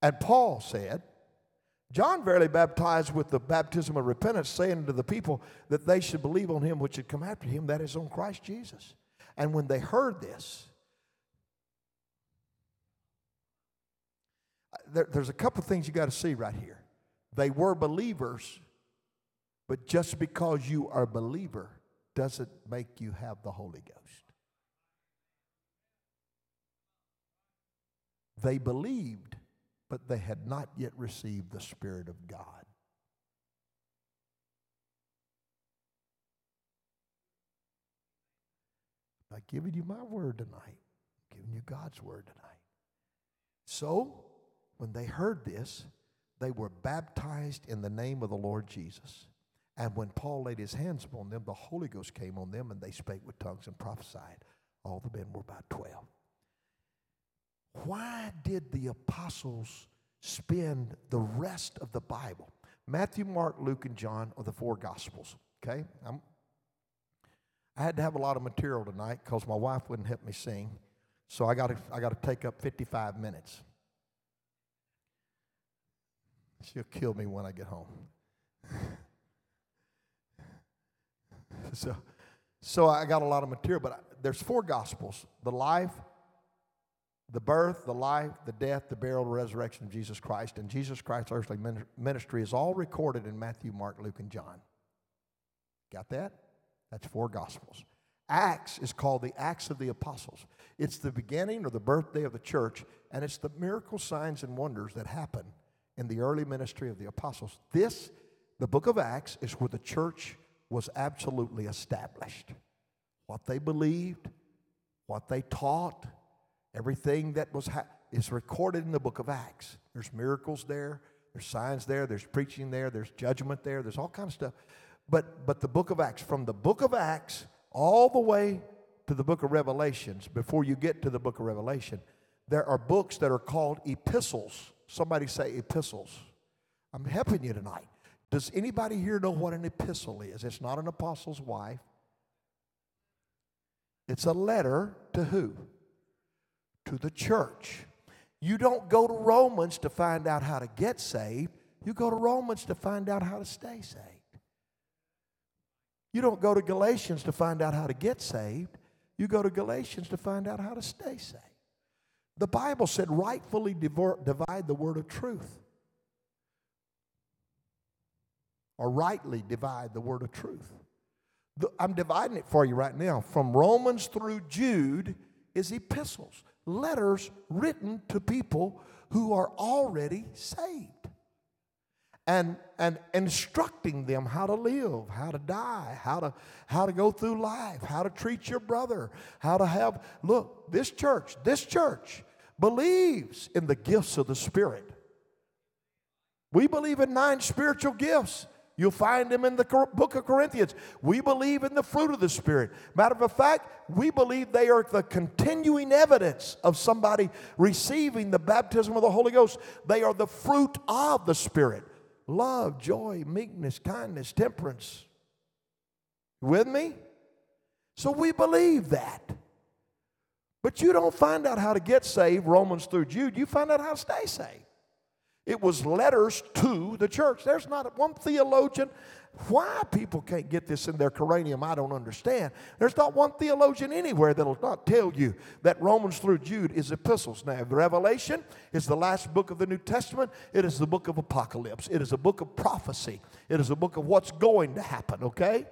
Speaker 1: And Paul said, John verily baptized with the baptism of repentance, saying to the people that they should believe on him which had come after him, that is on Christ Jesus. And when they heard this, uh, there, there's a couple things you got to see right here. They were believers, but just because you are a believer doesn't make you have the Holy Ghost. They believed, but they had not yet received the Spirit of God. I'm giving you my word tonight, I'm giving you God's word tonight. So, when they heard this, they were baptized in the name of the Lord Jesus. And when Paul laid his hands upon them, the Holy Ghost came on them, and they spake with tongues and prophesied. All the men were about 12. Why did the apostles spend the rest of the Bible? Matthew, Mark, Luke, and John are the four Gospels. Okay? I'm, I had to have a lot of material tonight because my wife wouldn't help me sing. So I got I got to take up 55 minutes. She'll kill me when I get home. so, so I got a lot of material, but I, there's four gospels: the life, the birth, the life, the death, the burial, the resurrection of Jesus Christ. And Jesus Christ's earthly ministry is all recorded in Matthew, Mark, Luke, and John. Got that? That's four gospels. Acts is called the Acts of the Apostles. It's the beginning or the birthday of the church, and it's the miracle signs and wonders that happen in the early ministry of the apostles. This, the book of Acts, is where the church was absolutely established. What they believed, what they taught, everything that was ha- is recorded in the book of Acts. There's miracles there, there's signs there, there's preaching there, there's judgment there, there's all kinds of stuff. But but the book of Acts, from the book of Acts all the way to the book of Revelations, before you get to the book of Revelation, there are books that are called epistles Somebody say epistles. I'm helping you tonight. Does anybody here know what an epistle is? It's not an apostle's wife. It's a letter to who? To the church. You don't go to Romans to find out how to get saved. You go to Romans to find out how to stay saved. You don't go to Galatians to find out how to get saved. You go to Galatians to find out how to stay saved. The Bible said, rightfully divide the word of truth. Or rightly divide the word of truth. I'm dividing it for you right now. From Romans through Jude is epistles, letters written to people who are already saved. And, and instructing them how to live, how to die, how to, how to go through life, how to treat your brother, how to have, look, this church, this church believes in the gifts of the Spirit. We believe in nine spiritual gifts. You'll find them in the book of Corinthians. We believe in the fruit of the Spirit. Matter of fact, we believe they are the continuing evidence of somebody receiving the baptism of the Holy Ghost. They are the fruit of the Spirit love, joy, meekness, kindness, temperance. With me? So we believe that. But you don't find out how to get saved, Romans through Jude. You find out how to stay saved. It was letters to the church. There's not one theologian. Why people can't get this in their cranium, I don't understand. There's not one theologian anywhere that'll not tell you that Romans through Jude is epistles. Now, Revelation is the last book of the New Testament. It is the book of Apocalypse. It is a book of prophecy. It is a book of what's going to happen, okay?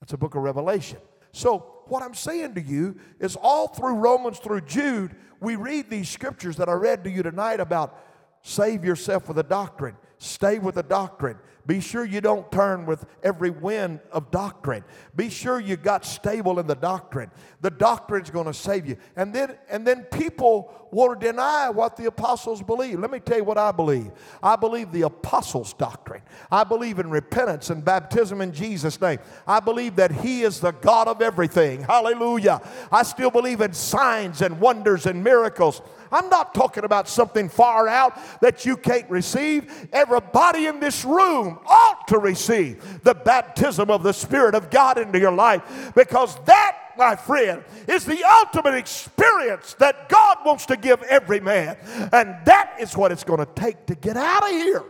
Speaker 1: That's a book of Revelation. So, what I'm saying to you is all through Romans through Jude, we read these scriptures that I read to you tonight about save yourself with a doctrine. Stay with the doctrine. Be sure you don't turn with every wind of doctrine. Be sure you got stable in the doctrine. The doctrine's going to save you. And then and then people to deny what the apostles believe. Let me tell you what I believe. I believe the apostles' doctrine. I believe in repentance and baptism in Jesus' name. I believe that He is the God of everything. Hallelujah. I still believe in signs and wonders and miracles. I'm not talking about something far out that you can't receive. Everybody in this room ought to receive the baptism of the Spirit of God into your life because that my friend, is the ultimate experience that God wants to give every man. And that is what it's going to take to get out of here.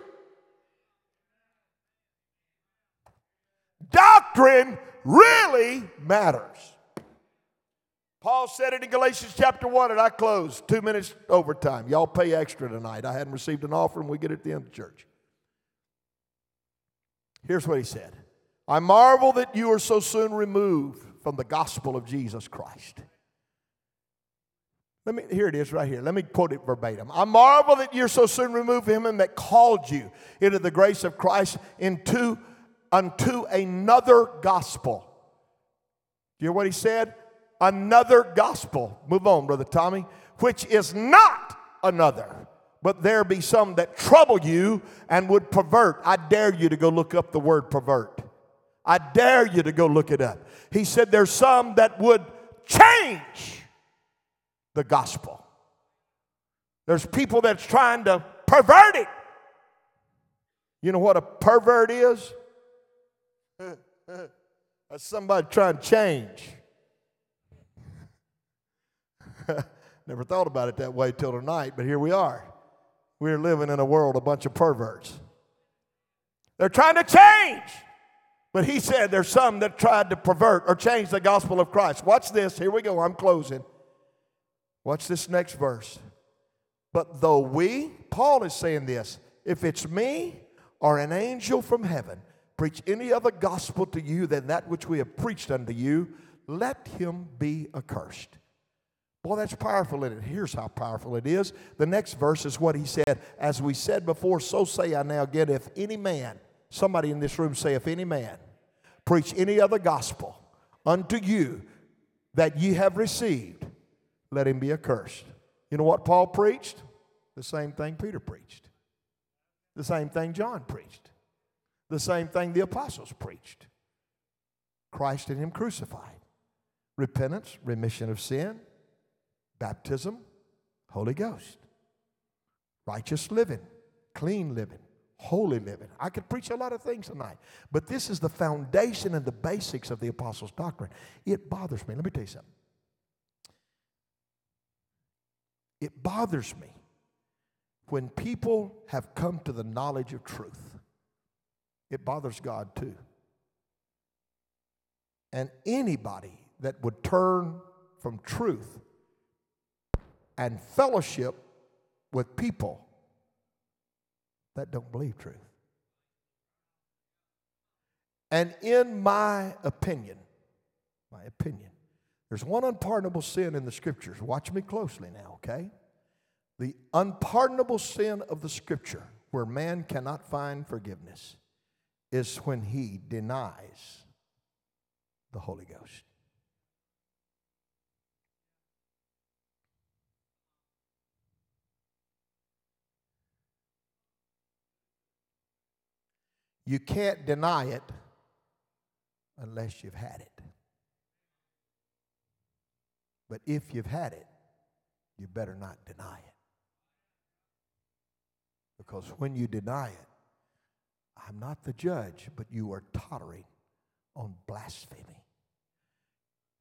Speaker 1: Doctrine really matters. Paul said it in Galatians chapter 1, and I close. Two minutes overtime. Y'all pay extra tonight. I hadn't received an offering. We get it at the end of church. Here's what he said I marvel that you are so soon removed from the gospel of Jesus Christ. Let me, here it is right here. Let me quote it verbatim. I marvel that you're so soon removed from him that called you into the grace of Christ into unto another gospel. Do you hear what he said? Another gospel. Move on, Brother Tommy. Which is not another, but there be some that trouble you and would pervert. I dare you to go look up the word pervert. I dare you to go look it up. He said there's some that would change the gospel. There's people that's trying to pervert it. You know what a pervert is? That's somebody trying to change. Never thought about it that way till tonight, but here we are. We're living in a world, a bunch of perverts. They're trying to change. But he said there's some that tried to pervert or change the gospel of Christ. Watch this. Here we go. I'm closing. Watch this next verse. But though we, Paul is saying this, if it's me or an angel from heaven preach any other gospel to you than that which we have preached unto you, let him be accursed. Boy, that's powerful in it. Here's how powerful it is. The next verse is what he said. As we said before, so say I now again, if any man, somebody in this room say, if any man preach any other gospel unto you that ye have received, let him be accursed. You know what Paul preached? The same thing Peter preached. The same thing John preached. The same thing the apostles preached. Christ and him crucified. Repentance, remission of sin, baptism, Holy Ghost, righteous living, clean living, holy living. I could preach a lot of things tonight, but this is the foundation and the basics of the apostles' doctrine. It bothers me. Let me tell you something. It bothers me when people have come to the knowledge of truth. It bothers God too. And anybody that would turn from truth and fellowship with people that don't believe truth. And in my opinion, my opinion, there's one unpardonable sin in the scriptures. Watch me closely now, okay? The unpardonable sin of the scripture where man cannot find forgiveness is when he denies the Holy Ghost. You can't deny it unless you've had it. But if you've had it, you better not deny it. Because when you deny it, I'm not the judge, but you are tottering on blasphemy.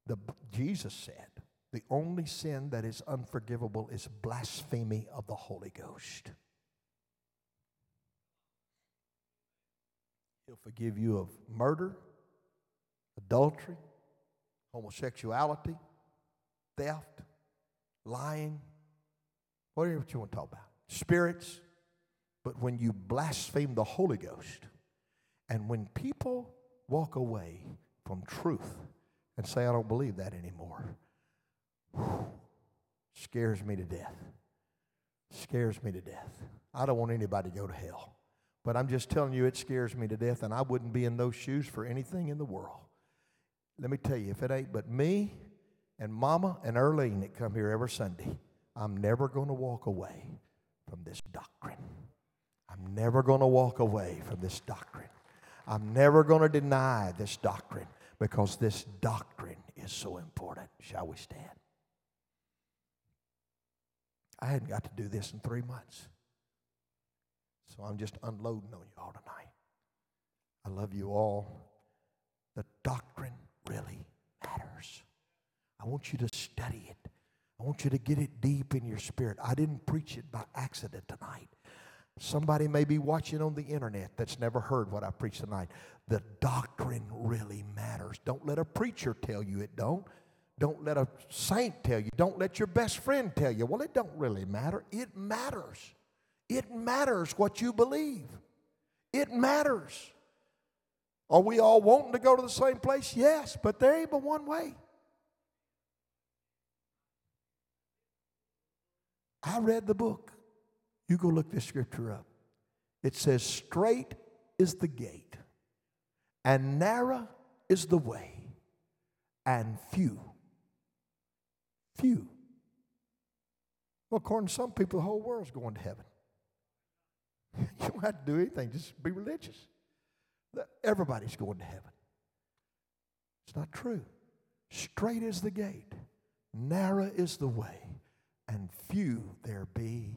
Speaker 1: The, Jesus said, the only sin that is unforgivable is blasphemy of the Holy Ghost. He'll forgive you of murder, adultery, homosexuality, theft, lying, whatever you want to talk about, spirits. But when you blaspheme the Holy Ghost, and when people walk away from truth and say, I don't believe that anymore, whew, scares me to death. Scares me to death. I don't want anybody to go to hell. But I'm just telling you, it scares me to death, and I wouldn't be in those shoes for anything in the world. Let me tell you, if it ain't but me and Mama and Earlene that come here every Sunday, I'm never going to walk away from this doctrine. I'm never going to walk away from this doctrine. I'm never going to deny this doctrine because this doctrine is so important. Shall we stand? I hadn't got to do this in three months. So I'm just unloading on you all tonight. I love you all. The doctrine really matters. I want you to study it. I want you to get it deep in your spirit. I didn't preach it by accident tonight. Somebody may be watching on the internet that's never heard what I preached tonight. The doctrine really matters. Don't let a preacher tell you it don't. Don't let a saint tell you. Don't let your best friend tell you. Well, it don't really matter. It matters. It matters what you believe. It matters. Are we all wanting to go to the same place? Yes, but there ain't but one way. I read the book. You go look this scripture up. It says, Straight is the gate, and narrow is the way, and few. Few. Well, according to some people, the whole world's going to heaven. You don't have to do anything, just be religious. Everybody's going to heaven. It's not true. Straight is the gate, narrow is the way, and few there be